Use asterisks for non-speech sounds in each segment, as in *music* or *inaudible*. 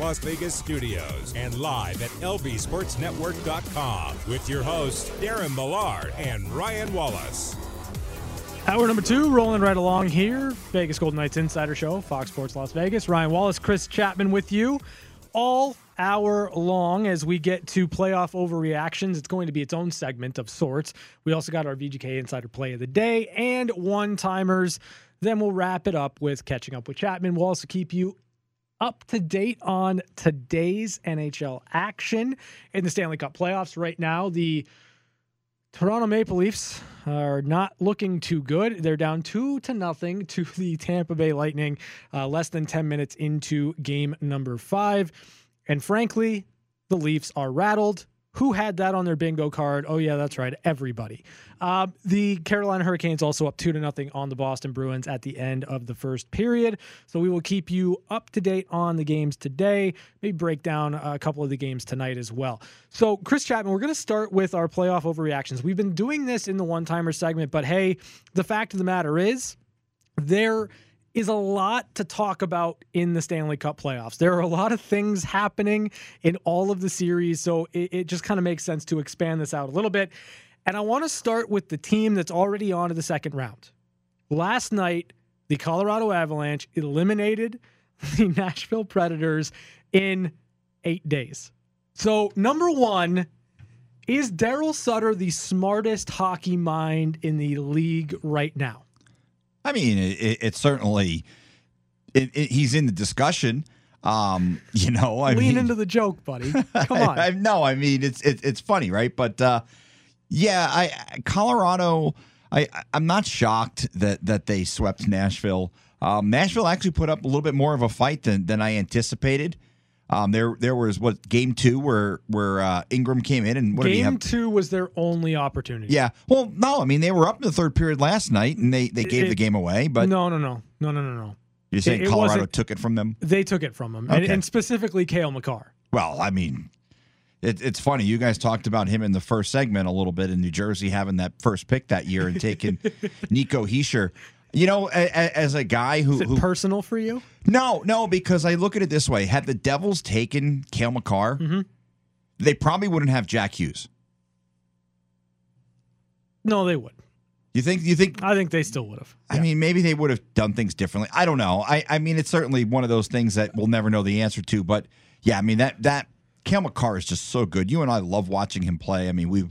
Las Vegas studios and live at lvsportsnetwork.com with your hosts, Darren Millard and Ryan Wallace. Hour number two, rolling right along here. Vegas Golden Knights Insider Show, Fox Sports Las Vegas. Ryan Wallace, Chris Chapman with you all hour long as we get to playoff overreactions. It's going to be its own segment of sorts. We also got our VGK Insider Play of the Day and one timers. Then we'll wrap it up with catching up with Chapman. We'll also keep you up to date on today's NHL action in the Stanley Cup playoffs. Right now, the Toronto Maple Leafs are not looking too good. They're down two to nothing *laughs* to the Tampa Bay Lightning, uh, less than 10 minutes into game number five. And frankly, the Leafs are rattled. Who had that on their bingo card? Oh yeah, that's right, everybody. Uh, the Carolina Hurricanes also up two to nothing on the Boston Bruins at the end of the first period. So we will keep you up to date on the games today. Maybe break down a couple of the games tonight as well. So Chris Chapman, we're going to start with our playoff overreactions. We've been doing this in the one timer segment, but hey, the fact of the matter is there is a lot to talk about in the Stanley Cup playoffs. There are a lot of things happening in all of the series, so it, it just kind of makes sense to expand this out a little bit. And I want to start with the team that's already on to the second round. Last night, the Colorado Avalanche eliminated *laughs* the Nashville Predators in eight days. So, number one, is Daryl Sutter the smartest hockey mind in the league right now? I mean, it, it certainly it, it, he's in the discussion. Um, *laughs* you know, I lean mean, into the joke, buddy. Come *laughs* on. I, I, no, I mean it's it, it's funny, right? But uh, yeah, I Colorado. I I'm not shocked that that they swept Nashville. Um, Nashville actually put up a little bit more of a fight than than I anticipated. Um, there there was what game two where where uh, Ingram came in and what game two was their only opportunity. Yeah. Well, no, I mean they were up in the third period last night and they they gave it, the game away. But no, no, no, no, no, no, no. You're saying it, it Colorado took it from them? They took it from them, okay. and, and, specifically Cale Makar. Well, I mean. It, it's funny. You guys talked about him in the first segment a little bit in New Jersey having that first pick that year and taking *laughs* Nico Hischier. You know, as a guy who, who, personal for you? No, no, because I look at it this way: had the Devils taken Cale Makar, mm-hmm. they probably wouldn't have Jack Hughes. No, they would. You think? You think? I think they still would have. I mean, maybe they would have done things differently. I don't know. I, I mean, it's certainly one of those things that we'll never know the answer to. But yeah, I mean that that Cale Makar is just so good. You and I love watching him play. I mean, we've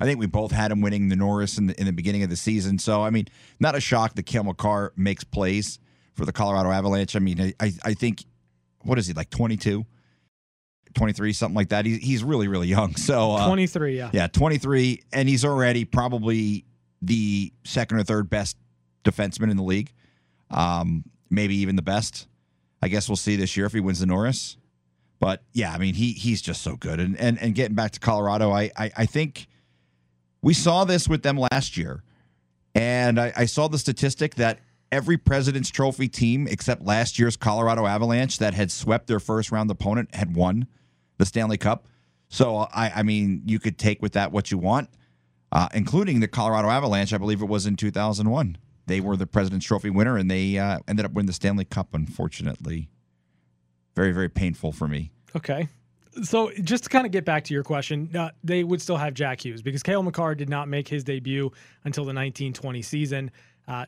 I think we both had him winning the Norris in the, in the beginning of the season. So, I mean, not a shock that Cale Makar makes plays for the Colorado Avalanche. I mean, I, I think, what is he, like 22? 23, something like that. He's, he's really, really young. So, uh, 23, yeah. Yeah, 23. And he's already probably the second or third best defenseman in the league. Um, maybe even the best. I guess we'll see this year if he wins the Norris. But yeah, I mean, he he's just so good. And and, and getting back to Colorado, I, I, I think we saw this with them last year. And I, I saw the statistic that every President's Trophy team except last year's Colorado Avalanche that had swept their first round opponent had won the Stanley Cup. So I, I mean, you could take with that what you want, uh, including the Colorado Avalanche. I believe it was in 2001. They were the President's Trophy winner, and they uh, ended up winning the Stanley Cup. Unfortunately, very very painful for me. Okay, so just to kind of get back to your question, uh, they would still have Jack Hughes because Cale Makar did not make his debut until the 1920 season. Uh,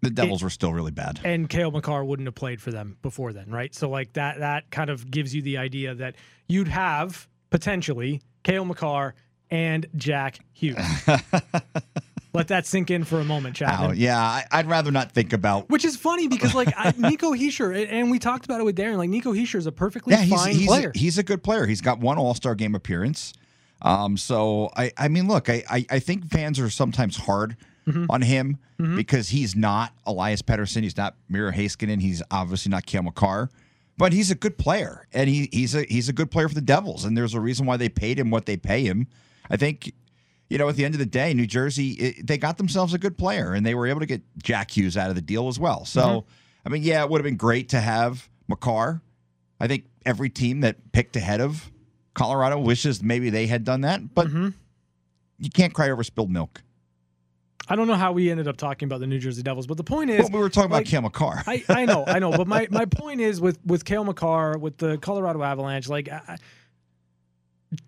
the Devils it, were still really bad, and Cale Makar wouldn't have played for them before then, right? So like that that kind of gives you the idea that you'd have potentially Cale Makar and Jack Hughes. *laughs* Let that sink in for a moment, Chapman. Oh, yeah, I, would rather not think about. Which is funny because like I, *laughs* Nico Hischier, and we talked about it with Darren. Like Nico Hischier is a perfectly yeah, he's, fine he's player. A, he's a good player. He's got one All Star game appearance. Um, so I, I mean, look, I, I, I think fans are sometimes hard mm-hmm. on him mm-hmm. because he's not Elias Pettersson. He's not Miro Heiskanen. He's obviously not Cale Makar but he's a good player, and he, he's a he's a good player for the Devils, and there's a reason why they paid him what they pay him. I think you know, at the end of the day, New Jersey, it, they got themselves a good player and they were able to get Jack Hughes out of the deal as well. So, mm-hmm. I mean, yeah, it would have been great to have Makar. I think every team that picked ahead of Colorado wishes maybe they had done that, but mm-hmm. you can't cry over spilled milk. I don't know how we ended up talking about the New Jersey Devils, but the point is, Well, we were talking like, about Cam Makar. I, I know, I know, but my, *laughs* my point is with with Cale Makar, with the Colorado Avalanche, like, I,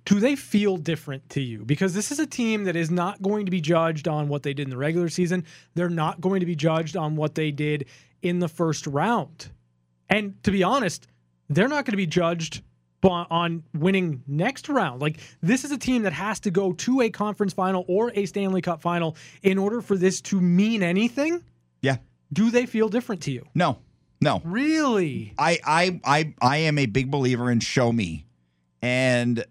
do they feel different to you? Because this is a team that is not going to be judged on what they did in the regular season. They're not going to be judged on what they did in the first round, and to be honest, they're not going to be judged on- winning next round. Like this is a team that has to go to a conference final or a Stanley Cup final in order for this to mean anything. yeah. Do they feel different to you? No. No. Really? I I I I am a big believer in show me, and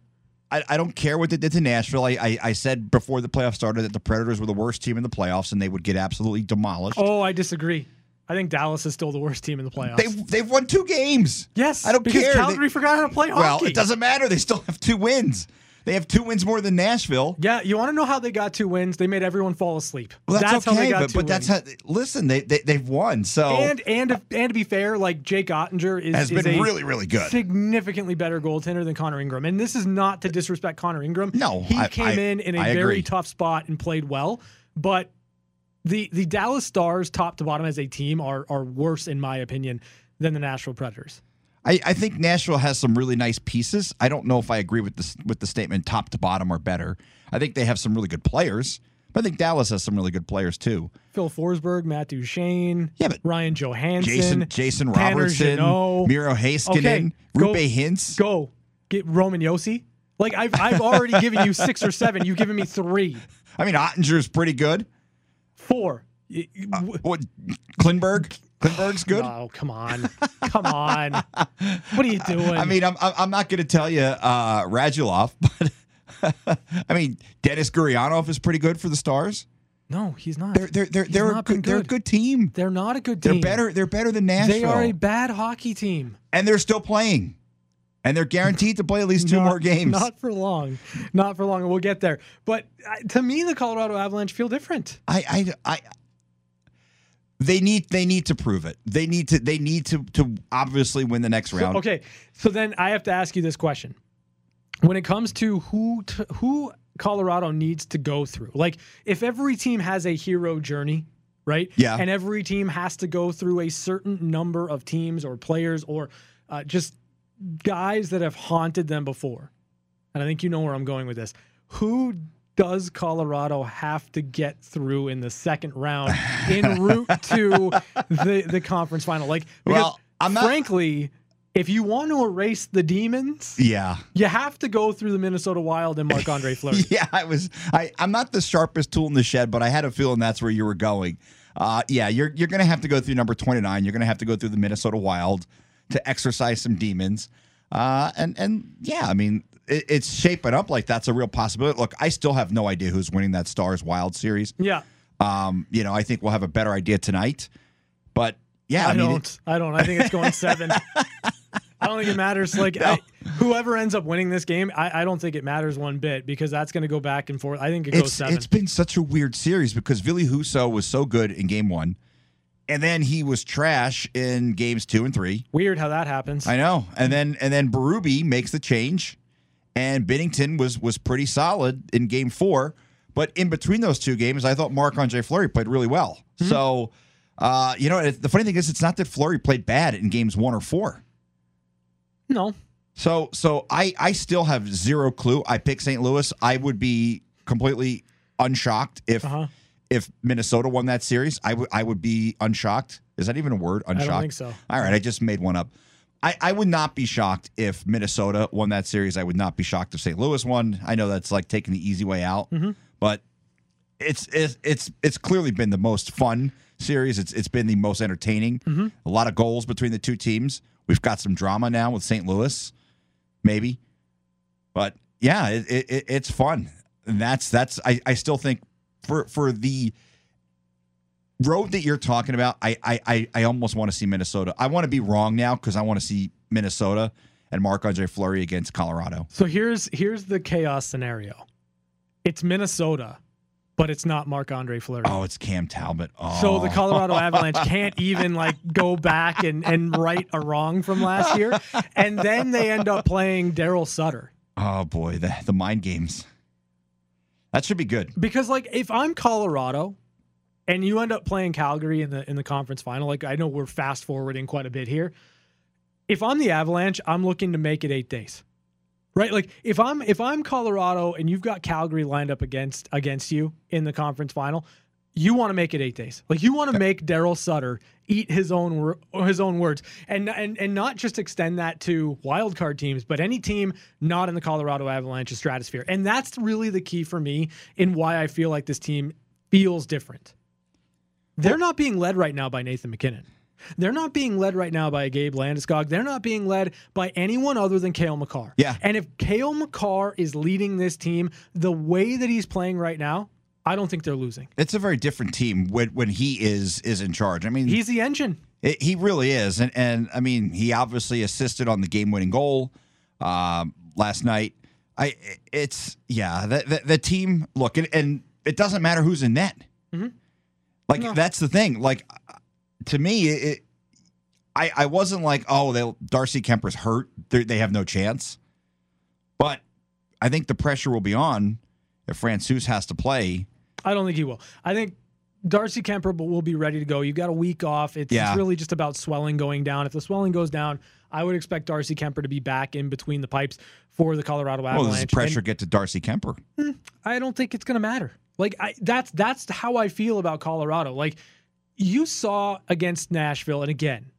I, I don't care what they did to Nashville. I, I I said before the playoffs started that the Predators were the worst team in the playoffs and they would get absolutely demolished. Oh, I disagree. I think Dallas is still the worst team in the playoffs. They've they've won two games. yes, I don't because care. Calgary They- forgot how to play hockey. well, it doesn't matter. They still have two wins. They have two wins more than Nashville. Yeah, you want to know how they got two wins? They made everyone fall asleep. Well, that's, how they okay, got but, two but that's how. Listen, they, they they've won. So and and if, and to be fair, like Jake Oettinger is, has is been a really really good. significantly better goaltender than Connor Ingram. And this is not to disrespect Connor Ingram. No, he I- came I- in in a I very agree. tough spot and played well, but the the Dallas Stars, top to bottom as a team, are are worse in my opinion than the Nashville Predators. I, I think Nashville has some really nice pieces. I don't know if I agree with this with the statement top to bottom are better. I think they have some really good players, but I think Dallas has some really good players too. Phil Forsberg, Matt Duchene, Yeah, but Ryan Johansen, Jason Jason Robertson. Miro Heiskanen, Okay, Roope Hintz. Go get Roman Josi. Like I've I've already given you six or seven. You've given me three, I mean Oettinger's pretty good. four. Y- What Klingberg? Klingberg's good. Oh come on, come on! What are you doing? I mean, I'm I'm not going to tell you uh, Radulov, *laughs* but I mean Denis Gurianov is pretty good for the Stars. no, he's not. They're they're they're they're a been good, they're a good. good team. They're not a good team. They're better they're better than Nashville. They are a bad hockey team. and they're still playing. And they're guaranteed to play at least two Not- more games. *laughs* Not for long. Not for long. We'll get there. But uh, to me, the Colorado Avalanche feel different. I, I, I, they need they need to prove it. They need to they need to to obviously win the next So- round. okay, so then I have to ask you this question: When it comes to who t- who Colorado needs to go through, like if every team has a hero journey, right? Yeah. and every team has to go through a certain number of teams or players or uh, just guys that have haunted them before, and I think you know where I'm going with this. Who does Colorado have to get through in the second round *laughs* en route to the the conference final? Like, Well, I'm not- frankly, if you want to erase the demons, Yeah. you have to go through the Minnesota Wild and Marc Andre Fleury. *laughs* Yeah, I was. I I'm not the sharpest tool in the shed, but I had a feeling that's where you were going. Uh, yeah, you're you're gonna have to go through number 29. You're gonna have to go through the Minnesota Wild to exercise some demons. Uh, and and yeah, I mean, it, it's shaping up like that's a real possibility. Look, I still have no idea who's winning that Stars Wild series. Yeah, Um, you know, I think we'll have a better idea tonight. But yeah, I, I, mean, don't. I don't. I think it's going *laughs* seven. I don't think it matters. Like I, whoever ends up winning this game, I, I don't think it matters one bit because that's going to go back and forth. I think it goes seven. it's been such a weird series because Ville Husso was so good in game one, and then he was trash in games two and three. Weird how that happens. I know, and then and then Berube makes the change, and Binnington was was pretty solid in game four. But in between those two games, I thought Marc Andre Fleury played really well. Mm-hmm. So, uh, you know, the funny thing is, it's not that Fleury played bad in games one or four. no, So so I I still have zero clue. I pick St. Louis. I would be completely unshocked if Uh-huh. if Minnesota won that series. I would I would be unshocked. Is that even a word? Unshocked. don't think so. All right, I just made one up. I, I would not be shocked if Minnesota won that series. I would not be shocked if St. Louis won. I know that's like taking the easy way out, Mm-hmm. but it's it's it's it's clearly been the most fun series. It's it's been the most entertaining. Mm-hmm. A lot of goals between the two teams. We've got some drama now with St. Louis, maybe, but yeah, it, it, it- it's fun. And that's that's I, I still think for for the road that you're talking about, I I I, I almost want to see Minnesota. I want to be wrong now because I want to see Minnesota and Marc Andre Fleury against Colorado. So here's here's the chaos scenario. It's Minnesota, but it's not Marc Andre Fleury. Oh, it's Cam Talbot. Oh. So the oh. Colorado *laughs* Avalanche can't even like go back and, and right a wrong from last year. And then they end up playing Daryl Sutter. Oh boy, the the mind games. That should be good. Because like if I'm Colorado, and you end up playing Calgary in the in the conference final, like I know we're fast forwarding quite a bit here. If I'm the Avalanche, I'm looking to make it eight days. Right? Like if I'm if I'm Colorado and you've got Calgary lined up against against you in the conference final, you want to make it eight days. Like you want to make Daryl Sutter eat his own his own words, and and and not just extend that to wild card teams, but any team not in the Colorado Avalanche stratosphere. And that's really the key for me in why I feel like this team feels different. They're not being led right now by Nathan MacKinnon. They're not being led right now by Gabe Landeskog. They're not being led by anyone other than Cale Makar. Yeah. And if Cale Makar is leading this team the way that he's playing right now, I don't think they're losing. It's a very different team when when he is is in charge. I mean, He's the engine. It, he really is, and and I mean, he obviously assisted on the game-winning goal um, last night. I it's yeah, the the, the team look, and, and it doesn't matter who's in net. Like No. that's the thing. Like to me, it, I I wasn't like, oh, they Darcy Kuemper's hurt, They're, they have no chance. But I think the pressure will be on if Francouz has to play. I don't think he will. I think Darcy Kuemper will be ready to go. You've got a week off. It's, Yeah. it's really just about swelling going down. If the swelling goes down, I would expect Darcy Kuemper to be back in between the pipes for the Colorado Avalanche. Well, does And- the pressure get to Darcy Kuemper? Hmm, I don't think it's going to matter. Like I, that's that's how I feel about Colorado. Like you saw against Nashville, and again,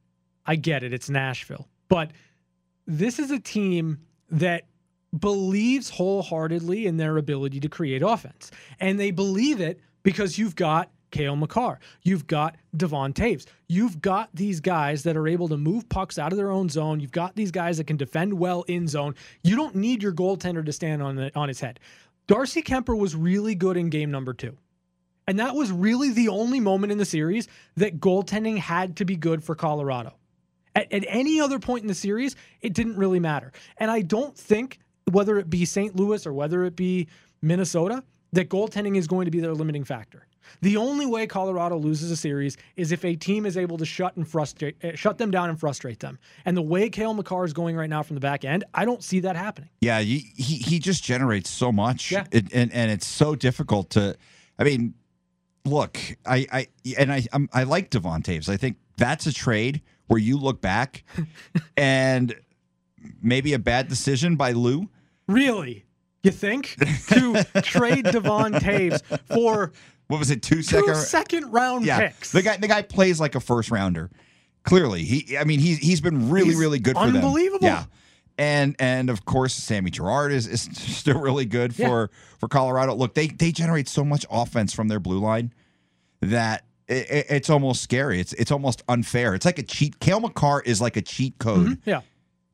I get it, it's Nashville, but this is a team that believes wholeheartedly in their ability to create offense, and they believe it because you've got Cale Makar, you've got Devon Toews, you've got these guys that are able to move pucks out of their own zone. You've got these guys that can defend well in zone. You don't need your goaltender to stand on the, on his head. Darcy Kuemper was really good in game number two. And that was really the only moment in the series that goaltending had to be good for Colorado. At, at any other point in the series, it didn't really matter. And I don't think, whether it be St. Louis or whether it be Minnesota, that goaltending is going to be their limiting factor. The only way Colorado loses a series is if a team is able to shut and frustrate, uh, shut them down and frustrate them. And the way Cale Makar is going right now from the back end, I don't see that happening. Yeah, you, he he just generates so much, Yeah. It- and and it's so difficult to. I mean, look, I I and I I'm, I like Devon Toews. I think that's a trade where you look back, *laughs* and maybe a bad decision by Lou. Really? You think? to *laughs* trade Devon Toews for What was it? Two two second. second round yeah, picks. the guy the guy plays like a first rounder. Clearly, he. I mean, he's he's been really He's really good for them. unbelievable. Yeah. And and of course, Sammy Girard is, is *laughs* still really good Yeah. for for Colorado. Look, they they generate so much offense from their blue line that it, it- it's almost scary. It's it's almost unfair. It's like a cheat. Cale Makar is like a cheat code mm-hmm. yeah.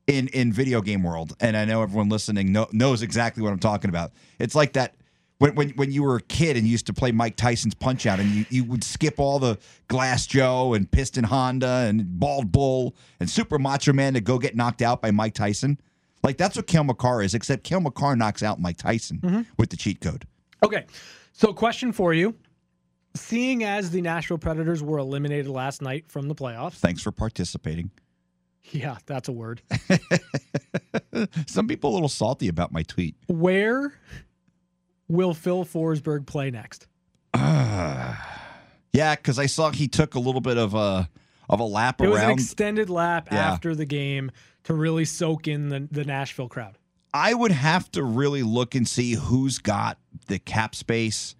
in in video game world, and I know everyone listening know, knows exactly what I'm talking about. It's like that when when when you were a kid and you used to play Mike Tyson's Punch Out, and you you would skip all the Glass Joe and Piston Honda and Bald Bull and Super Macho Man to go get knocked out by Mike Tyson. Like that's what Cale Makar is, except Cale Makar knocks out Mike Tyson mm-hmm. with the cheat code. Okay. So, question for you. Seeing as the Nashville Predators were eliminated last night from the playoffs, Thanks for participating. yeah, that's a word. *laughs* Some people a little salty about my tweet. Where will Phil Forsberg play next? *sighs* Yeah, because I saw he took a little bit of a of a lap It was an extended lap Yeah. after the game to really soak in the, the Nashville crowd. I would have to really look and see who's got the cap space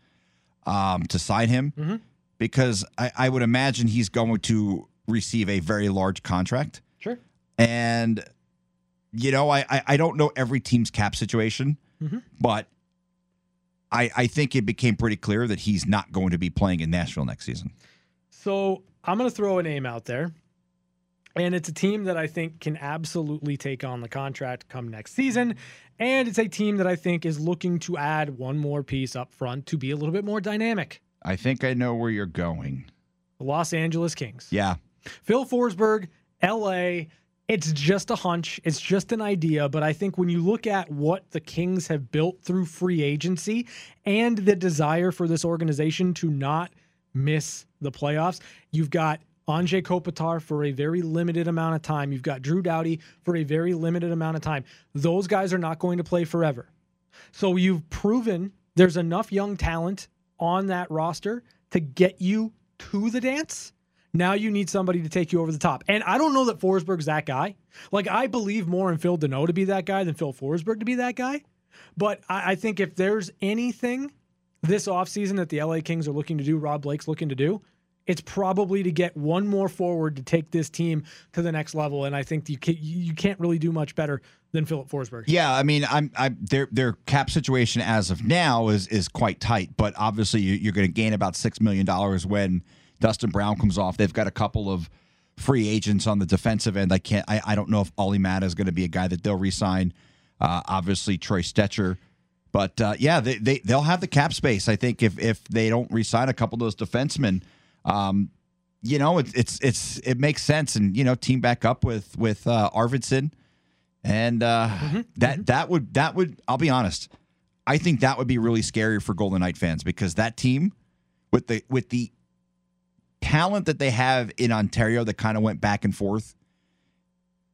um, to sign him Mm-hmm. because I, I would imagine he's going to receive a very large contract. Sure. And, you know, I, I, I don't know every team's cap situation, Mm-hmm. but I, I think it became pretty clear that he's not going to be playing in Nashville next season. So I'm going to throw a name out there. And it's a team that I think can absolutely take on the contract come next season. And it's a team that I think is looking to add one more piece up front to be a little bit more dynamic. I think I know where you're going. The Los Angeles Kings. Yeah. Phil Forsberg, LA. It's just a hunch. It's just an idea. But I think when you look at what the Kings have built through free agency and the desire for this organization to not miss the playoffs, you've got Anze Kopitar for a very limited amount of time. You've got Drew Doughty for a very limited amount of time. Those guys are not going to play forever. So you've proven there's enough young talent on that roster to get you to the dance. Now you need somebody to take you over the top. And I don't know that Forsberg's that guy. Like, I believe more in Phil Danault to be that guy than Phil Forsberg to be that guy. But I, I think if there's anything this offseason that the LA Kings are looking to do, Rob Blake's looking to do, it's probably to get one more forward to take this team to the next level. And I think you can, you can't really do much better than Philip Forsberg. Yeah, I mean, I'm, I'm their their cap situation as of now is is quite tight, but obviously you, you're going to gain about six million dollars when Dustin Brown comes off. They've got a couple of free agents on the defensive end. I can't. I, I don't know if Olli Maatta is going to be a guy that they'll resign. Uh, obviously, Troy Stecher. But uh, yeah, they, they they'll have the cap space. I think if if they don't resign a couple of those defensemen, um, you know, it's it's it's it makes sense, and you know, team back up with with uh, Arvidsson, and uh, mm-hmm. that mm-hmm. that would that would I'll be honest, I think that would be really scary for Golden Knight fans because that team with the with the talent that they have in Ontario that kind of went back and forth,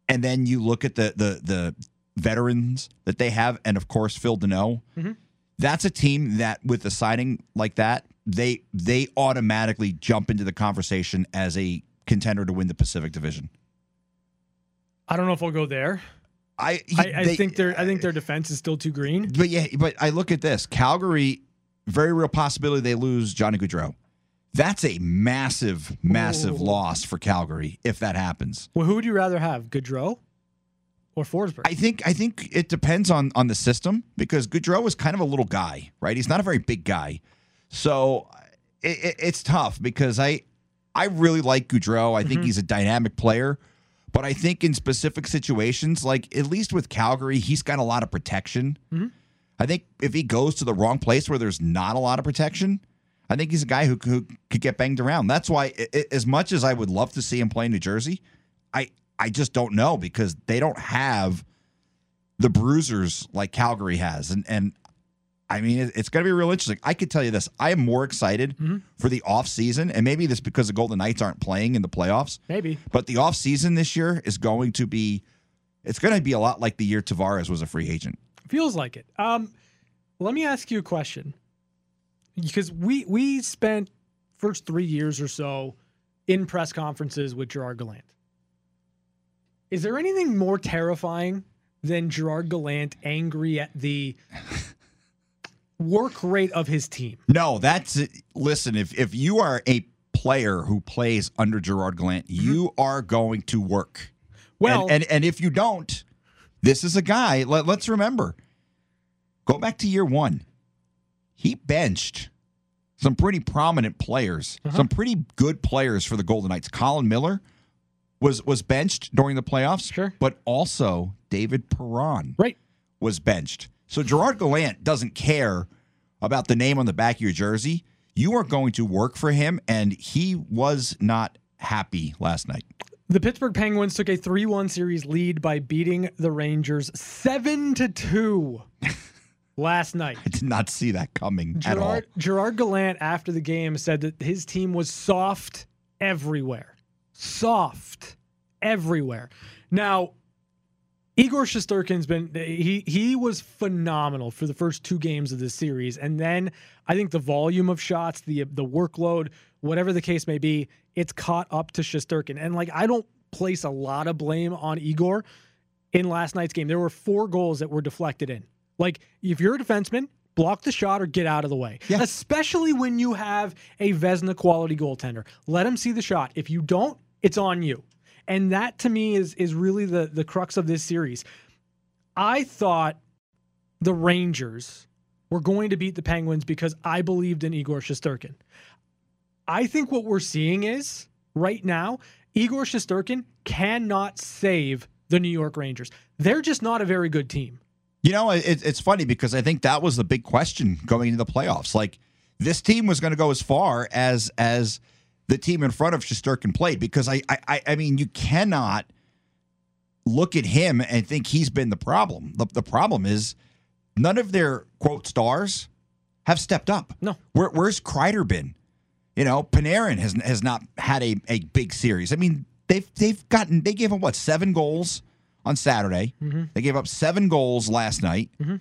and then you look at the the the veterans that they have, and of course Phil Danault. Mm-hmm. That's a team that, with a signing like that, they they automatically jump into the conversation as a contender to win the Pacific Division. I don't know if I'll go there. I he, I, I they, think their I think their defense is still too green. But yeah, but I look at this Calgary. Very real possibility they lose Johnny Gaudreau. That's a massive, massive Ooh. loss for Calgary if that happens. Well, who would you rather have, Gaudreau or Forsberg? I think I think it depends on on the system because Gaudreau is kind of a little guy, right? He's not a very big guy, so it, it, it's tough because I I really like Gaudreau. I think mm-hmm. he's a dynamic player, but I think in specific situations, like at least with Calgary, he's got a lot of protection. Mm-hmm. I think if he goes to the wrong place where there's not a lot of protection, I think he's a guy who, who could get banged around. That's why, it, as much as I would love to see him play in New Jersey, I I just don't know because they don't have the bruisers like Calgary has. And and I mean, it's going to be real interesting. I could tell you this: I am more excited mm-hmm. for the off season, and maybe this because the Golden Knights aren't playing in the playoffs. Maybe, but the off season this year is going to be. It's going to be a lot like the year Tavares was a free agent. Feels like it. Um, let me ask you a question, because we we spent first three years or so in press conferences with Gerard Gallant. Is there anything more terrifying than Gerard Gallant angry at the work rate of his team? No, that's listen. If if you are a player who plays under Gerard Gallant, mm-hmm. you are going to work. Well, and, and, and if you don't, this is a guy. Let, let's remember. Go back to year one. He benched some pretty prominent players, uh-huh. some pretty good players for the Golden Knights. Colin Miller was was benched during the playoffs. Sure. But also David Perron right. was benched. So Gerard Gallant doesn't care about the name on the back of your jersey. You are going to work for him, and he was not happy last night. The Pittsburgh Penguins took a 3-1 series lead by beating the Rangers 7 to 2 *laughs* last night. I did not see that coming Gerard, at all. Gerard Gallant after the game said that his team was soft everywhere soft everywhere. Now, Igor Shesterkin's been he he was phenomenal for the first two games of this series, and then I think the volume of shots, the the workload, whatever the case may be, it's caught up to Shesterkin. And like I don't place a lot of blame on Igor in last night's game. There were four goals that were deflected in. Like if you're a defenseman, block the shot or get out of the way. Yeah. Especially when you have a Vezina quality goaltender. Let him see the shot. If you don't, it's on you. And that to me is is really the the crux of this series. I thought the Rangers were going to beat the Penguins because I believed in Igor Shesterkin. I think what we're seeing is right now, Igor Shesterkin cannot save the New York Rangers. They're just not a very good team. You know, it, it's funny because I think that was the big question going into the playoffs. Like this team was going to go as far as as the team in front of Shesterkin played because I, I I mean you cannot look at him and think he's been the problem. The, the problem is none of their quote stars have stepped up. No. Where, where's Kreider been? You know, Panarin has has not had a, a big series. I mean, they've they've gotten they gave him what seven goals on Saturday. Mm-hmm. They gave up seven goals last night. Mm-hmm.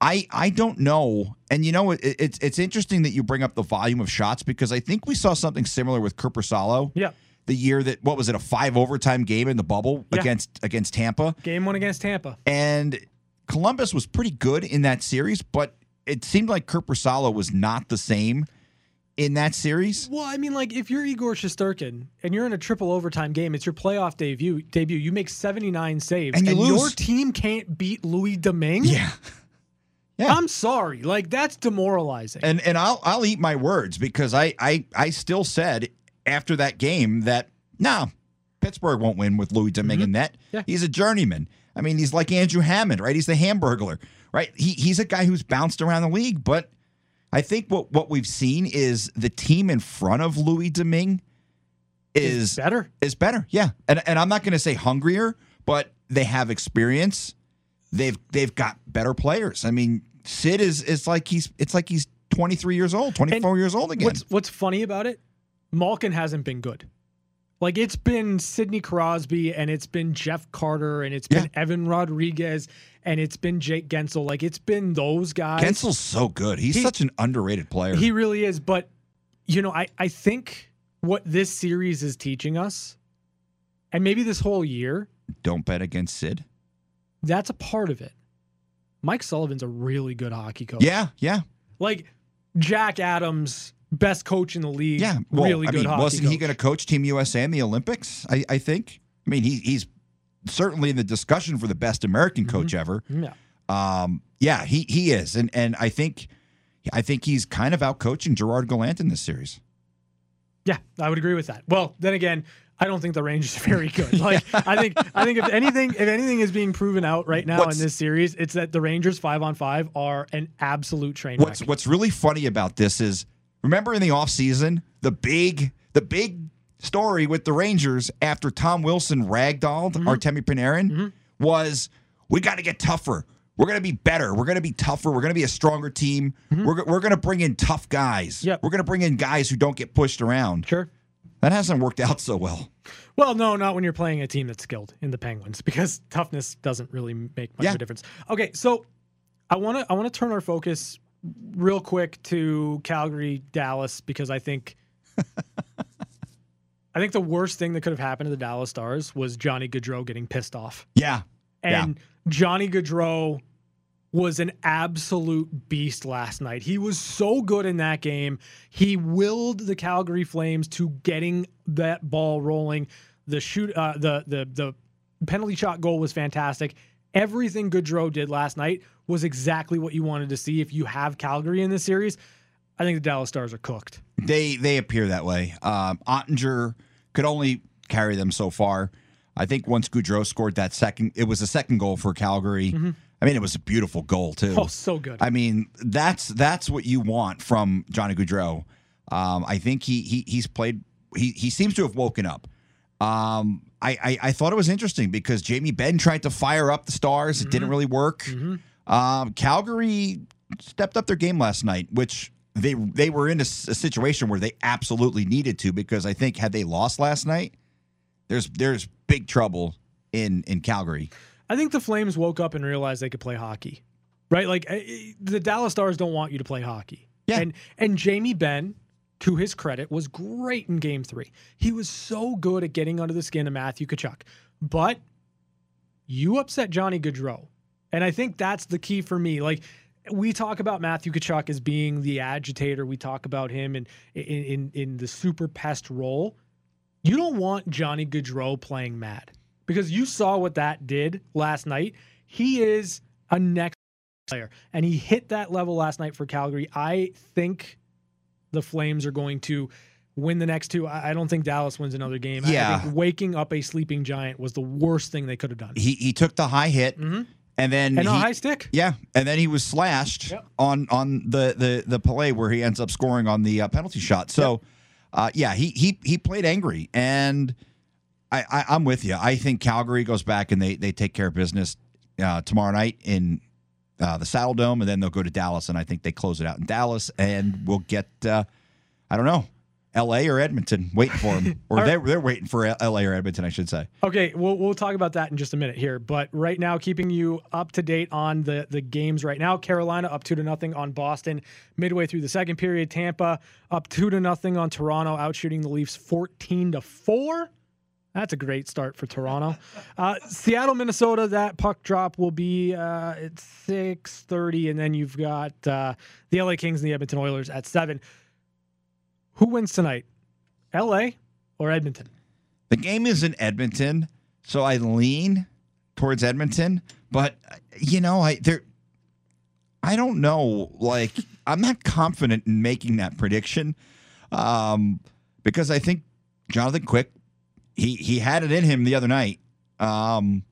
I I don't know, and you know it, it's it's interesting that you bring up the volume of shots because I think we saw something similar with Salo. Yeah. The year that what was it a five overtime game in the bubble Yeah. against against Tampa, Game one against Tampa. and Columbus was pretty good in that series, but it seemed like Salo was not the same in that series. Well, I mean, like if you're Igor Shesterkin and you're in a triple overtime game, it's your playoff debut. Debut. You make 79 saves, And you your lose. team can't beat Louis Domingue. Yeah. *laughs* Yeah. I'm sorry. Like that's demoralizing. and and I'll I'll eat my words because I I I still said after that game that no, Pittsburgh won't win with Louis Domingue mm-hmm. in net. Yeah. He's a journeyman. I mean, he's like Andrew Hammond, right? He's the Hamburglar, right? He he's a guy who's bounced around the league, but I think what what we've seen is the team in front of Louis Domingue is better. is better. Yeah. And and I'm not going to say hungrier, but they have experience. They've they've got better players. I mean, Sid is is like he's it's like he's 23 years old, 24 years old again. What's what's funny about it? Malkin hasn't been good. Like it's been Sidney Crosby and it's been Jeff Carter and it's been Evan Rodrigues and it's been Jake Guentzel. Like it's been those guys. Guentzel's so good. He's He- such an underrated player. He really is. But you know, I, I think what this series is teaching us, and maybe this whole year, Don't bet against Sid. that's a part of it. Mike Sullivan's a really good hockey coach. Yeah, yeah, Like Jack Adams, best coach in the league. yeah. Well, really I good mean, wasn't he going to coach Team USA in the Olympics? I, I think. I mean, he, he's certainly in the discussion for the best American Mm-hmm. coach ever. Yeah. Um, yeah, he he is, and and I think I think he's kind of out coaching Gerard Gallant in this series. Yeah, I would agree with that. Well, then again, I don't think the Rangers are very good. *laughs* Like I think I think if anything if anything is being proven out right now What's- in this series, it's that the Rangers five on five are an absolute train What's wreck. what's really funny about this is remember in the offseason, the big the big story with the Rangers after Tom Wilson ragdolled Mm-hmm. Artemi Panarin was we got to get tougher. We're going to be better. We're going to be tougher. We're going to be a stronger team. We're, we're going to bring in tough guys. Mm-hmm. Yep. We're going to bring in guys who don't get pushed around. Sure. That hasn't worked out so well. Well, no, not when you're playing a team that's skilled in the Penguins *laughs* because toughness doesn't really make much Yeah. of a difference. Okay, so I want to I want to turn our focus real quick to Calgary, Dallas because I think *laughs* I think the worst thing that could have happened to the Dallas Stars was Johnny Gaudreau getting pissed off. Yeah. Yeah. And Johnny Gaudreau was an absolute beast last night. He was so good in that game. He willed the Calgary Flames to getting that ball rolling. The shoot, uh, the the the penalty shot goal was fantastic. Everything Gaudreau did last night was exactly what you wanted to see. If you have Calgary in this series, I think the Dallas Stars are cooked. They they appear that way. Um, Oettinger could only carry them so far. I think once Gaudreau scored that second, it was a second goal for Calgary. I mean, it was a beautiful goal too. Mm-hmm. Oh, so good. I mean, that's that's what you want from Johnny Gaudreau. Um, I think he he he's played. He he seems to have woken up. Um, I, I I thought it was interesting because Jamie Benn tried to fire up the Stars. It Mm-hmm. didn't really work. Um, Calgary stepped up their game last night, which they they were in a situation where they absolutely needed to because I think had they lost last night, there's there's big trouble in in Calgary. I think the Flames woke up and realized they could play hockey, right? Like eh, eh, the Dallas Stars don't want you to play hockey. Yeah. And and Jamie Benn, to his credit, was great in Game Three. He was so good at getting under the skin of Matthew Tkachuk, but you upset Johnny Gaudreau, and I think that's the key for me. Like we talk about Matthew Tkachuk as being the agitator. We talk about him in in in, in the super pest role. You don't want Johnny Gaudreau playing mad because you saw what that did last night. He is a next player, and he hit that level last night for Calgary. I think the Flames are going to win the next two. I don't think Dallas wins another game. I- I Yeah. think waking up a sleeping giant was the worst thing they could have done. He he took the high hit Mhm. and then And a he- high stick. Yeah, and then he was slashed Yep. on on the the the play where he ends up scoring on the uh, penalty shot. So, uh, yeah, he he he played angry, and I, I I'm with you. I think Calgary goes back and they they take care of business uh, tomorrow night in uh, the Saddledome, and then they'll go to Dallas, and I think they close it out in Dallas, and we'll get uh, I don't know. L.A. or Edmonton, waiting for them, *laughs* or they're they're waiting for L.A. or Edmonton, I should say. Okay, we'll we'll talk about that in just a minute here. But right now, keeping you up to date on the the games right now. Carolina up two to nothing on Boston midway through the second period. Tampa up two to nothing on Toronto, outshooting the Leafs fourteen to four. That's a great start for Toronto. Uh, Seattle, Minnesota. That puck drop will be uh, at six thirty, and then you've got uh, the LA Kings and the Edmonton Oilers at seven. Who wins tonight, LA or Edmonton? The game is in Edmonton, so I lean towards Edmonton. But you know, I there, I don't know. Like, I'm not confident in making that prediction, um, because I think Jonathan Quick, he he had it in him the other night. Um,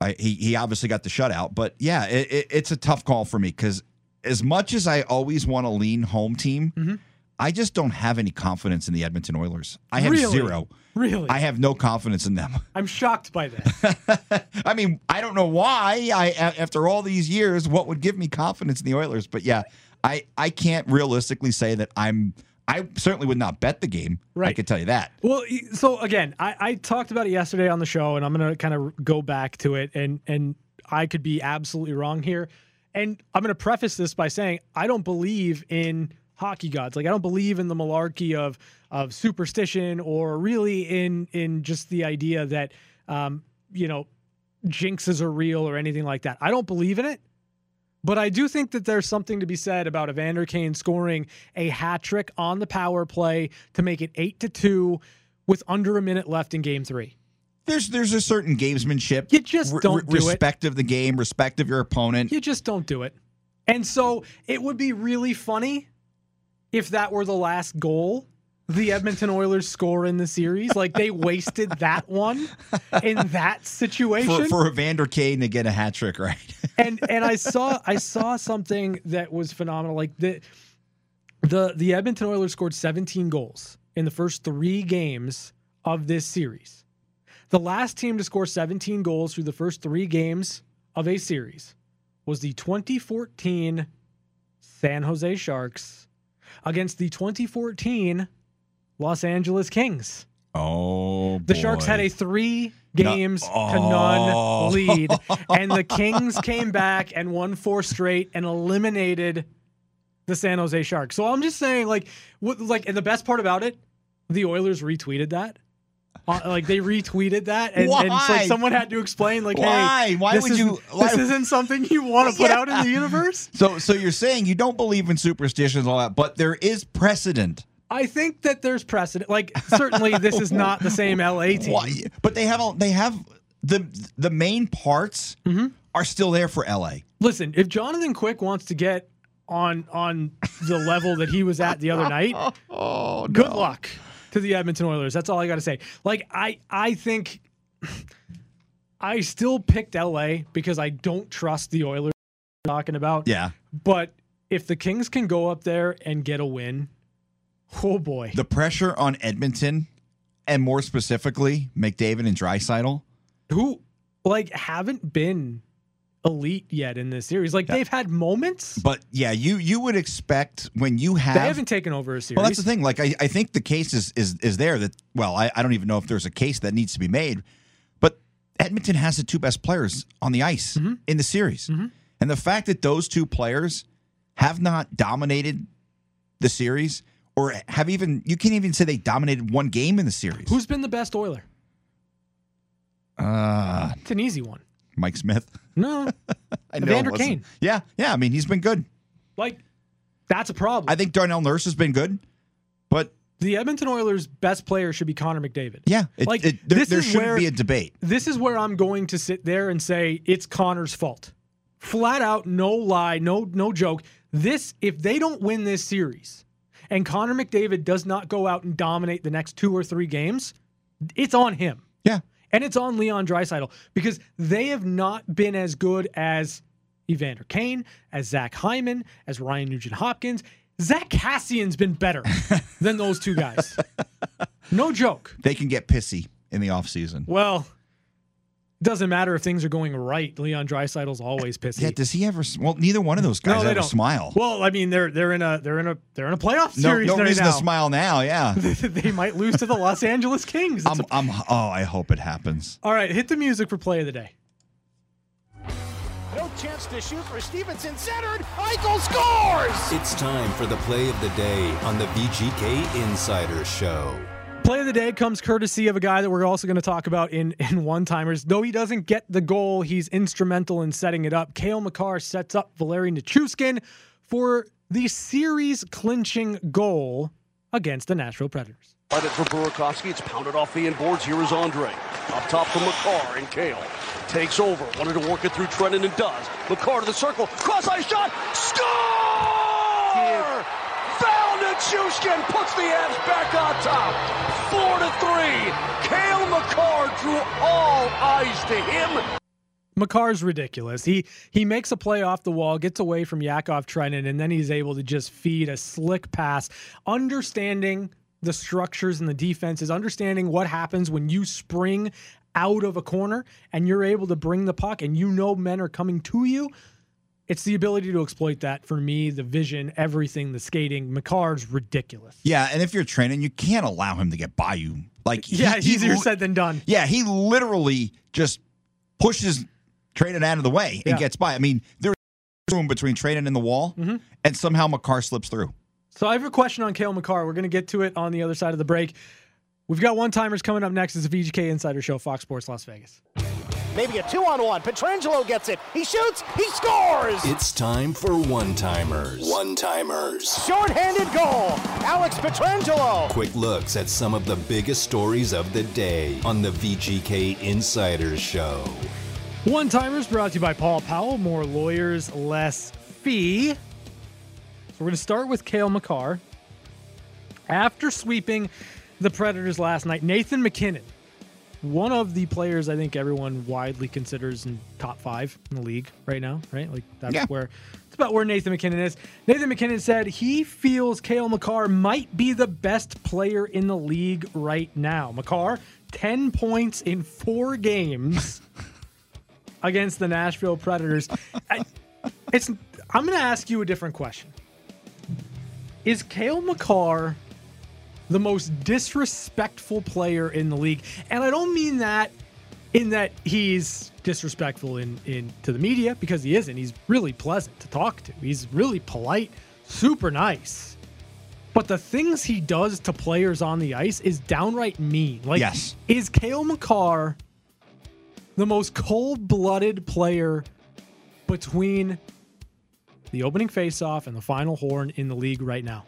I, he he obviously got the shutout, but yeah, it, it, it's a tough call for me because as much as I always want to lean home team. Mm-hmm. I just don't have any confidence in the Edmonton Oilers. I have Really? zero. Really? I have no confidence in them. *laughs* I'm shocked by this. *laughs* I mean, I don't know why. I after all these years, what would give me confidence in the Oilers? But yeah, I I can't realistically say that I'm. I certainly would not bet the game. I could tell you that. well, so again, I, I talked about it yesterday on the show, and I'm going to kind of go back to it, and and I could be absolutely wrong here, and I'm going to preface this by saying I don't believe in hockey gods. Like I don't believe in the malarkey of of superstition, or really in in just the idea that um, you know jinxes are real or anything like that. I don't believe in it. But I do think that there's something to be said about Evander Kane scoring a hat trick on the power play to make it eight to two with under a minute left in game three. There's there's a certain gamesmanship. You just don't re- do it. respect of the game, respect of your opponent. You just don't do it. And so it would be really funny if that were the last goal the Edmonton Oilers score in the series. Like they wasted that one in that situation. For, for Evander Kane to get a hat trick, right? *laughs* and and I saw I saw something that was phenomenal. Like the the the Edmonton Oilers scored 17 goals in the first three games of this series. The last team to score 17 goals through the first three games of a series was the 2014 San Jose Sharks against the 2014 Los Angeles Kings. oh, The Sharks had a three games to none Oh. lead, and the Kings came back and won four straight and eliminated the San Jose Sharks. So I'm just saying, like, what, like, and the best part about it, the Oilers retweeted that. Uh, like they retweeted that, and, and like someone had to explain, like, Why? hey, Why this would you- why- This isn't something you want to put out in the universe. So so you're saying you don't believe in superstitions and all that, but there is precedent. I think that there's precedent. Like, certainly, this is not the same LA *laughs* team. Why? But they have a- they have the the main parts Mm-hmm. are still there for LA. Listen, if Jonathan Quick wants to get on on the level that he was at the other *laughs* night, Oh, good luck to the Edmonton Oilers. That's all I got to say. Like I I think I still picked LA because I don't trust the Oilers talking about. Yeah. But if the Kings can go up there and get a win, oh boy. The pressure on Edmonton, and more specifically, McDavid and Draisaitl. Who like haven't been elite yet in this series. Like they've had moments. But yeah, you you would expect when you have They haven't taken over a series. Well, that's the thing. Like, I, I think the case is is is there that well, I, I don't even know if there's a case that needs to be made, but Edmonton has the two best players on the ice Mm-hmm. in the series, and the fact that those two players have not dominated the series or have even you can't even say they dominated one game in the series. Who's been the best Oiler? uh, It's an easy one. Mike Smith? No, *laughs* I know Evander. Kane. Yeah, yeah. I mean, he's been good. like that's a problem. I think Darnell Nurse has been good, but the Edmonton Oilers' best player should be Connor McDavid. yeah, it, Like, it, there, this there is shouldn't where- be a debate. This is where I'm going to sit there and say it's Connor's fault. Flat out, no lie, no no joke. This if they don't win this series and Connor McDavid does not go out and dominate the next two or three games, it's on him. Yeah, And it's on Leon Draisaitl because they have not been as good as Evander Kane, as Zach Hyman, as Ryan Nugent Hopkins. Zack Kassian's been better *laughs* than those two guys. No joke. they can get pissy in the offseason. Well, Doesn't matter if things are going right. Leon Draisaitl's always pissy. Yeah, does he ever? Well, neither one of those guys no, they ever don't smile. Well, I mean, they're they're in a they're in a they're in a playoff no, series no right reason now. to smile now. Yeah, *laughs* they might lose to the Los Angeles Kings. I'm, a- I'm. Oh, I hope it happens. all right, hit the music for play of the day. No chance to shoot for Stevenson. Centered. Eichel scores. It's time for the play of the day on the VGK Insider Show. Play of the day comes courtesy of a guy that we're also going to talk about in *laughs* in one timers. Though he doesn't get the goal, he's instrumental in setting it up. Cale Makar sets up Valeri Nichushkin for the series clinching goal against the Nashville Predators. Right it for Burakovsky. It's pounded off the inboards. Here is Andre. Up top for Makar and Cale. Takes over. Wanted to work it through Trennan and does. Makar to the circle. Cross ice shot. Score! Nichushkin puts the Avs back on top. Four to three. Cale Makar drew all eyes to him. Makar's ridiculous. He he makes a play off the wall, gets away from Yakov Trenin, and then he's able to just feed a slick pass, understanding the structures and the defenses, understanding what happens when you spring out of a corner and you're able to bring the puck and you know men are coming to you. It's the ability to exploit that for me, the vision, everything, the skating. Makar's ridiculous. Yeah, and if you're Trenin, you can't allow him to get by you. Like, he- Yeah, he easier li- said than done. Yeah, he literally just pushes Trenin out of the way and Yeah. gets by. I mean, there's room between Trenin and the wall, Mm-hmm. and somehow Makar slips through. So I have a question on Cale Makar. We're going to get to it on the other side of the break. We've got one timers coming up next. It's a VGK Insider Show, Fox Sports Las Vegas. Maybe a two-on-one. Pietrangelo gets it. He shoots. He scores. It's time for one timers. One timers. Short-handed goal. Alex Pietrangelo. Quick looks at some of the biggest stories of the day on the VGK Insider Show. One timers brought to you by Paul Powell. More lawyers, less fee. So we're going to start with Cale Makar. After sweeping the Predators last night, Nathan MacKinnon, one of the players I think everyone widely considers in top five in the league right now, right? Like that's Yeah. where it's about where Nathan MacKinnon is. Nathan MacKinnon said he feels Cale Makar might be the best player in the league right now. Makar, 10 points in four games *laughs* against the Nashville Predators. *laughs* I, it's I'm going to ask you a different question. Is Cale Makar the most disrespectful player in the league? And I don't mean that in that he's disrespectful in, in to the media because he isn't. He's really pleasant to talk to. He's really polite, super nice. But the things he does to players on the ice is downright mean. Like Yes. is Cale Makar the most cold-blooded player between the opening faceoff and the final horn in the league right now?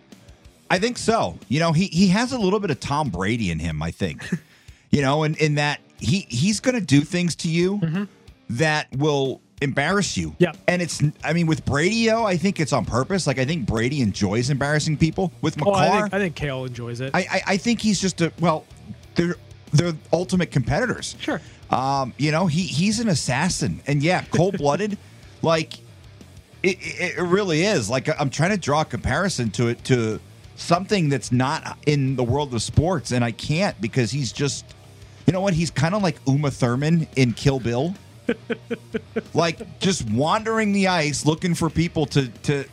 I think so. You know, he he has a little bit of Tom Brady in him, I think. *laughs* you know, in, in that he he's going to do things to you that will embarrass you. Yep. And it's I mean with Brady, though, I think it's on purpose. Like I think Brady enjoys embarrassing people. With Makar, Oh, I think, I think Cale enjoys it. I, I, I think he's just a well, they're they're ultimate competitors. Sure. Um, you know, he he's an assassin, and yeah, *laughs* cold blooded, like it, it, it really is. Like I'm trying to draw a comparison to it to something that's not in the world of sports, and I can't because he's just, you know what? He's kind of like Uma Thurman in Kill Bill, *laughs* like just wandering the ice looking for people to to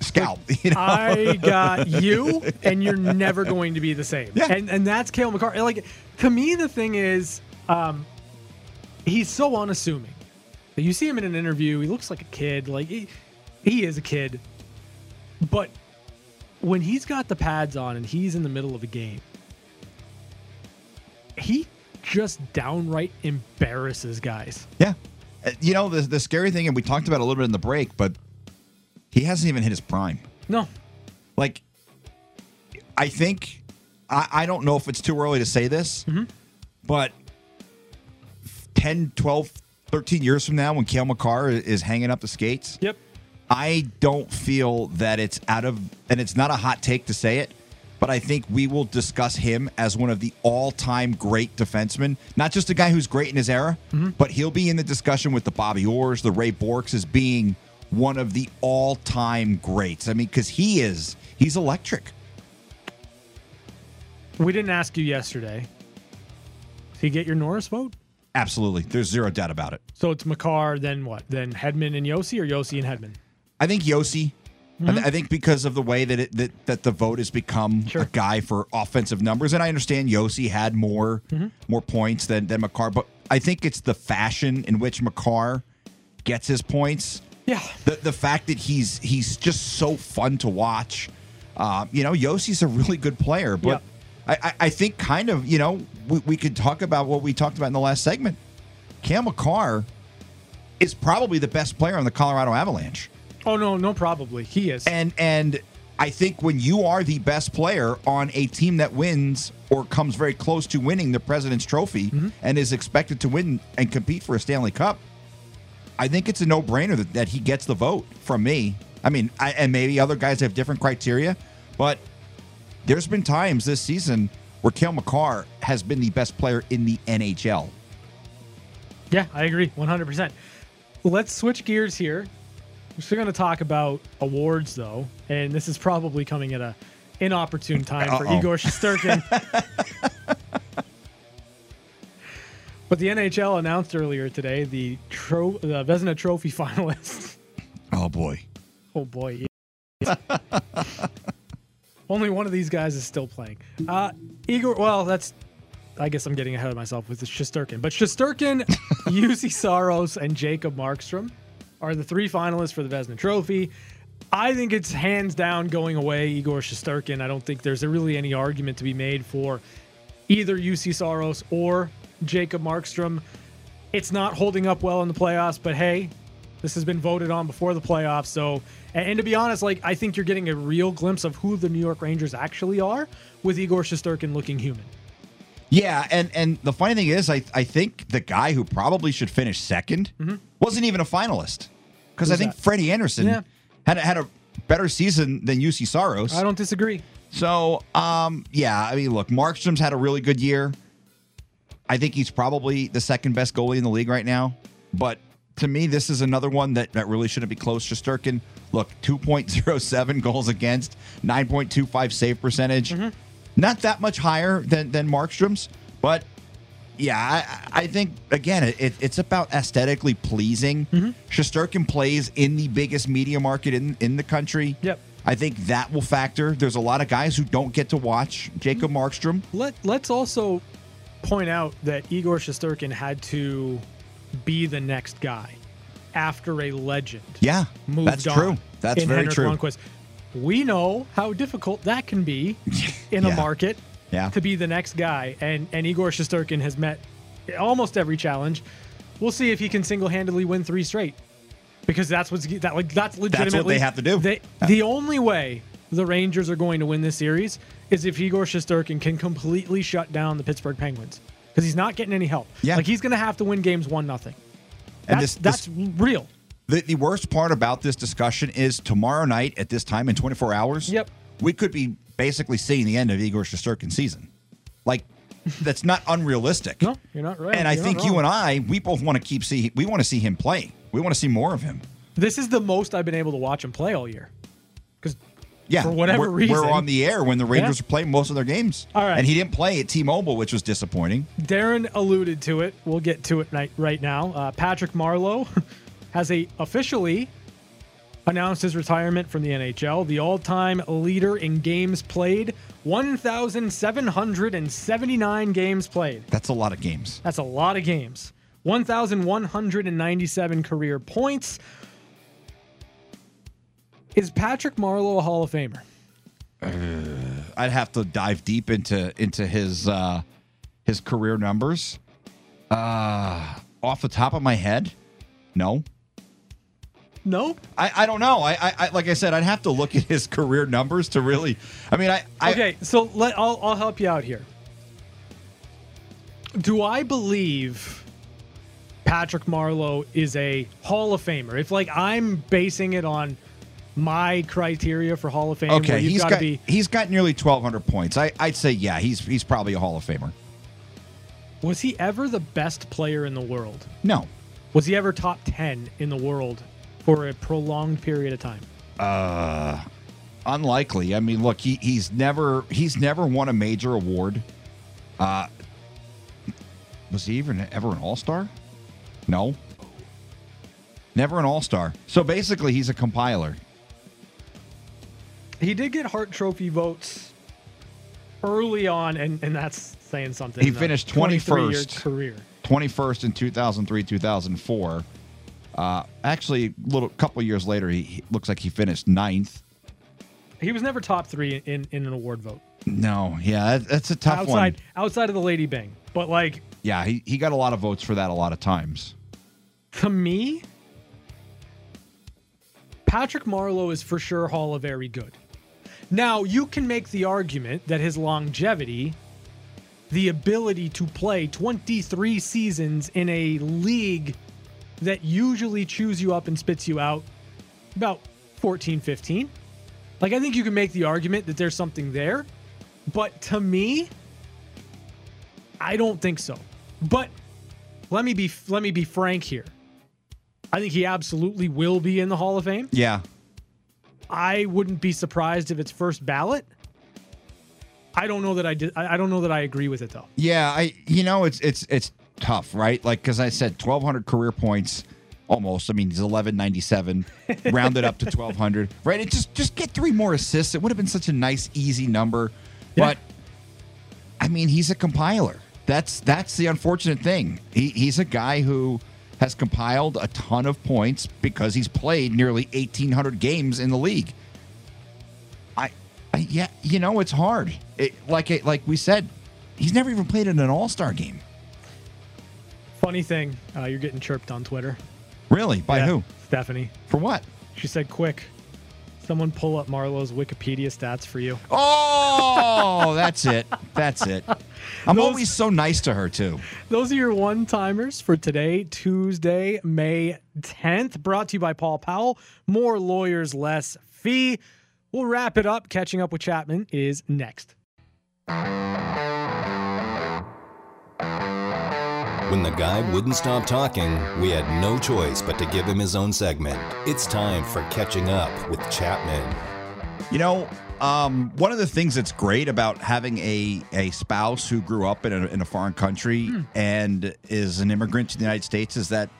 scalp. You know? I got you, *laughs* and you're never going to be the same. Yeah. And and that's Cale Makar. Like to me, the thing is, um, he's so unassuming. You see him in an interview, he looks like a kid. Like he, he is a kid, but when he's got the pads on and he's in the middle of a game, he just downright embarrasses guys. Yeah. Uh, You know, the, the scary thing, and we talked about it a little bit in the break, but he hasn't even hit his prime. No, Like, I think, I, I don't know if it's too early to say this, but 10, 12, 13 years from now, when Cale Makar is hanging up the skates, yep. I don't feel that it's out of, and it's not a hot take to say it, but I think we will discuss him as one of the all time great defensemen. Not just a guy who's great in his era, mm-hmm. but he'll be in the discussion with the Bobby Orrs, the Ray Bourques, as being one of the all time greats. I mean, because he is, he's electric. We didn't ask you yesterday. Did you get your Norris vote? Absolutely. There's zero doubt about it. So it's Makar, then what? Then Hedman and Josi, or Josi and Hedman? I think Josi. I, th- I think because of the way that it that, that the vote has become Sure. a guy for offensive numbers, and I understand Josi had more more points than than Makar, but I think it's the fashion in which Makar gets his points. Yeah. The the fact that he's he's just so fun to watch. Uh, you know, Josi's a really good player, but Yep. I, I, I think kind of you know we, we could talk about what we talked about in the last segment. Cale Makar is probably the best player on the Colorado Avalanche. Oh no, no, probably he is. And and I think when you are the best player on a team that wins or comes very close to winning the President's Trophy mm-hmm. and is expected to win and compete for a Stanley Cup, I think it's a no-brainer that, that he gets the vote from me. I mean, I, and maybe other guys have different criteria, but there's been times this season where Cale Makar has been the best player in the NHL. Yeah, I agree 100%. Let's switch gears here. We're still going to talk about awards, though, and this is probably coming at a inopportune time for Uh-oh. Igor Shesterkin. *laughs* but the NHL announced earlier today the, tro- the Vezina Trophy *laughs* finalists. Oh boy. Oh boy. *laughs* Only one of these guys is still playing. Uh, Igor, well, that's. I guess I'm getting ahead of myself with Shesterkin. But Shesterkin, Juuse Saros, and Jacob Markstrom are the three finalists for the Vezina Trophy. I think it's hands down going away, Igor Shesterkin. I don't think there's really any argument to be made for either Juuse Saros or Jacob Markstrom. It's not holding up well in the playoffs, but hey, this has been voted on before the playoffs. So, and, to be honest, like I think you're getting a real glimpse of who the New York Rangers actually are with Igor Shesterkin looking human. Yeah, and and the funny thing is, I I think the guy who probably should finish 2nd mm-hmm. wasn't even a finalist because I think that? Freddie Andersen Yeah. had had a better season than Juuse Saros. I don't disagree. So, um, yeah, I mean, look, Markstrom's had a really good year. I think he's probably the second best goalie in the league right now. But to me, this is another one that, that really shouldn't be close. Shesterkin, look, 2.07 *laughs* goals against, 9.25 save percentage. Not that much higher than, than Markstrom's, but yeah, I, I think again, it, it's about aesthetically pleasing. Mm-hmm. Shesterkin plays in the biggest media market in, in the country. Yep. I think that will factor. There's a lot of guys who don't get to watch Jacob mm-hmm. Markstrom. Let Let's also point out that Igor Shesterkin had to be the next guy after a legend. Yeah, that's true. That's very Henrik true. Lundqvist. We know how difficult that can be *laughs* in a market Yeah. to be the next guy, and and Igor Shesterkin has met almost every challenge. We'll see if he can single-handedly win three straight, because that's what's that like that's legitimately that's what they have to do. They, the only way the Rangers are going to win this series is if Igor Shesterkin can completely shut down the Pittsburgh Penguins, because he's not getting any help. Yeah. like he's going to have to win games one nothing. And That's this- this- that's real. The, the worst part about this discussion is tomorrow night at this time in 24 hours. Yep. We could be basically seeing the end of Igor Shesterkin's season. Like, that's not unrealistic. No, you're not right. And I You're think you and I, we both want to keep see. We want to see him play. We want to see more of him. This is the most I've been able to watch him play all year. Because Yeah, For whatever we're, reason. we're on the air when the Rangers Yeah. are playing most of their games. All right. and he didn't play at T-Mobile, which was disappointing. Darren alluded to it. We'll get to it right, right now. Uh, Patrick Marleau *laughs* has a officially announced his retirement from the NHL. The all-time leader in games played, 1,779 games played. That's a lot of games. That's a lot of games. 1,197 career points. Is Patrick Marleau a Hall of Famer? I'd have to dive deep into into his uh, his career numbers. Uh, off the top of my head, no. No. I, I don't know. I, I, I like I said, I'd have to look at his *laughs* career numbers to really. I mean, I, I Okay, so let I'll, I'll help you out here. Do I believe Patrick Marleau is a Hall of Famer? If like I'm basing it on my criteria for Hall of Fame, okay. He's got be he's got nearly twelve hundred points. I I'd say yeah. He's he's probably a Hall of Famer. was he ever the best player in the world? No. Was he ever top 10 in the world for a prolonged period of time? Uh, unlikely. I mean, look, he he's never he's never won a major award. Uh was he even ever an All Star? No, never an All Star. So basically, he's a compiler. He did get Hart Trophy votes early on, and, and that's saying something. He finished 21st. career. 21st in 2003, 2004. Uh, actually, a little couple years later, he, he looks like he finished ninth. He was never top three in, in an award vote No, yeah, that, that's a tough outside one. outside of the Lady Byng. But like Yeah, he, he got a lot of votes for that a lot of times. to me, Patrick Marleau is for sure Hall of Very good. Now you can make the argument that his longevity, the ability to play 23 seasons in a league that usually chews you up and spits you out about 14, 15. Like I think you can make the argument that there's something there, but to me, I don't think so. But let me be let me be frank here. I think he absolutely will be in the Hall of Fame. Yeah, I wouldn't be surprised if it's first ballot. I don't know that I did. I I don't know that I agree with it though. yeah. I you know it's it's it's tough, right? Like because I said 1,200 career points, almost. I mean he's 1197, *laughs* rounded up to 1,200, right? It just just get three more assists. It would have been such a nice easy number, Yeah. but I mean he's a compiler. That's that's the unfortunate thing. He, he's a guy who has compiled a ton of points because he's played nearly 1,800 games in the league. I, I yeah, you know it's hard. It, like it, like we said, he's never even played in an All Star game. Funny thing, uh, you're getting chirped on Twitter. Really? By Yeah, who? Stephanie. For what? She said, "Quick, someone pull up Marleau's Wikipedia stats for you." Oh, *laughs* that's it. That's it. I'm Those- always so nice to her too. Those are your one timers for today, Tuesday, May 10th. Brought to you by Paul Powell. More lawyers, less fee. We'll wrap it up. Catching up with Chapman is next. When the guy wouldn't stop talking, we had no choice but to give him his own segment. It's time for Catching Up with Chapman. You know, um, one of the things that's great about having a, a spouse who grew up in a, in a foreign country and is an immigrant to the United States is that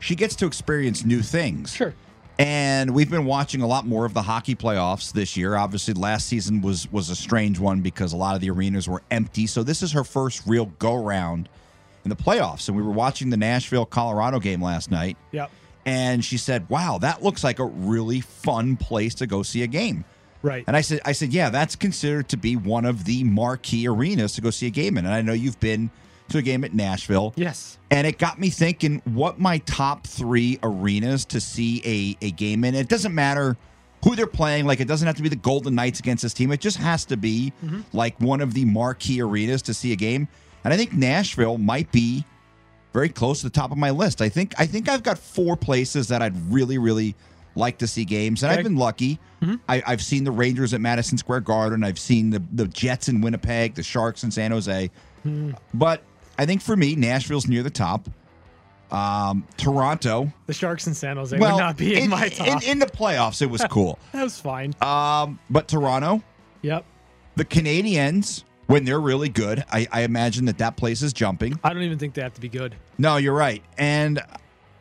she gets to experience new things. Sure. And we've been watching a lot more of the hockey playoffs this year. Obviously, last season was was a strange one because a lot of the arenas were empty. So this is her first real go round in the playoffs. And we were watching the Nashville Colorado game last night. Yep. And she said, "Wow, that looks like a really fun place to go see a game." Right. And I said, "I said, yeah, that's considered to be one of the marquee arenas to go see a game in." And I know you've been to a game at Nashville. yes. And it got me thinking what my top three arenas to see a, a game in. It doesn't matter who they're playing. Like, it doesn't have to be the Golden Knights against this team. It just has to be mm-hmm. like one of the marquee arenas to see a game. And I think Nashville might be very close to the top of my list. I think I think I've got four places that I'd really, really like to see games. And Okay. I've been lucky. I, I've seen the Rangers at Madison Square Garden. I've seen the, the Jets in Winnipeg, the Sharks in San Jose. But I think for me, Nashville's near the top. Um, Toronto. The Sharks in San Jose well, would not be in, my top. In, in the playoffs, it was *laughs* cool. that was fine. um, but Toronto, yep. the Canadiens, when they're really good, I, I imagine that that place is jumping. I don't even think they have to be good. No, you're right. And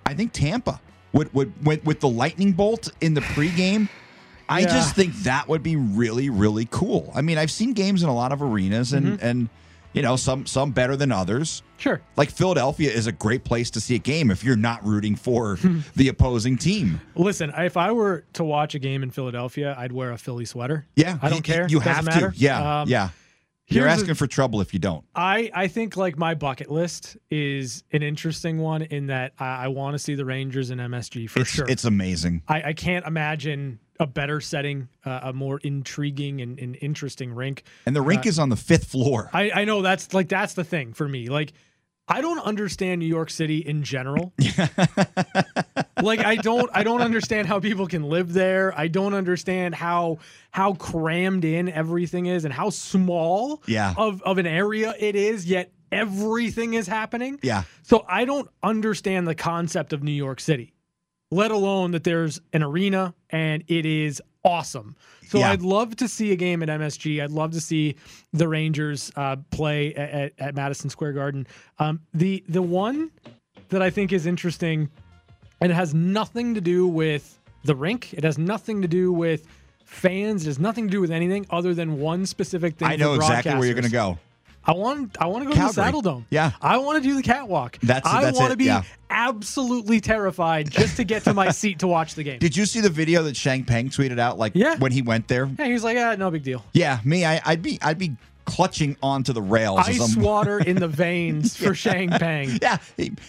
I think Tampa would would with, with the lightning bolt in the pregame. I Yeah. just think that would be really really cool. I mean, I've seen games in a lot of arenas and Mm-hmm. and you know, some some better than others. Sure. Like Philadelphia is a great place to see a game if you're not rooting for *laughs* the opposing team. Listen, if I were to watch a game in Philadelphia, I'd wear a Philly sweater. Yeah, I don't care. You Doesn't have matter. to. Yeah, Um, yeah. You're here's a- asking for trouble if you don't. I, I think like my bucket list is an interesting one in that I, I want to see the Rangers and MSG for It's sure. it's amazing. I, I can't imagine a better setting, uh, a more intriguing and, and interesting rink. And the rink is on the fifth floor. I, I know that's like that's the thing for me. Like I don't understand New York City in general. *laughs* like I don't I don't understand how people can live there. I don't understand how how crammed in everything is and how small Yeah. of, of an area it is, yet everything is happening. Yeah. So I don't understand the concept of New York City. Let alone that there's an arena and it is awesome. So Yeah. I'd love to see a game at MSG. I'd love to see the Rangers uh, play at, at, Madison Square Garden. Um, the the one that I think is interesting, and it has nothing to do with the rink. It has nothing to do with fans. It has nothing to do with anything other than one specific thing. I know exactly where you're going to go. I want I want to go to the Calgary. Saddledome. Yeah. I want to do the catwalk. That's- I that's want to be yeah. absolutely terrified just to get to my seat to watch the game. Did you see the video that Shang Peng tweeted out? Like Yeah. when he went there. yeah, he was like, ah, no big deal. Yeah, me. I, I'd be. I'd be clutching onto the rails. Ice water in the *laughs* veins for Shang Peng. Yeah,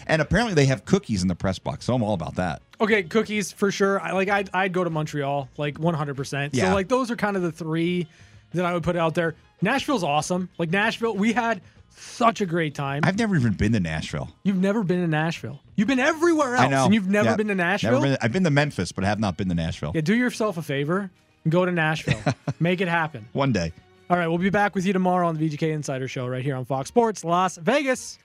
and apparently they have cookies in the press box, so I'm all about that. Okay, cookies for sure. I like I'd, I'd go to Montreal like 100%. Yeah. So like those are kind of the three that I would put out there. Nashville's awesome. Like Nashville, we had such a great time. I've never even been to Nashville. you've never been to Nashville. You've been everywhere else I know. and you've never Yeah. been to Nashville? Never been, I've been to Memphis, but I have not been to Nashville. Yeah, do yourself a favor and go to Nashville. *laughs* Make it happen. One day. All right, we'll be back with you tomorrow on the VGK Insider Show right here on Fox Sports Las Vegas.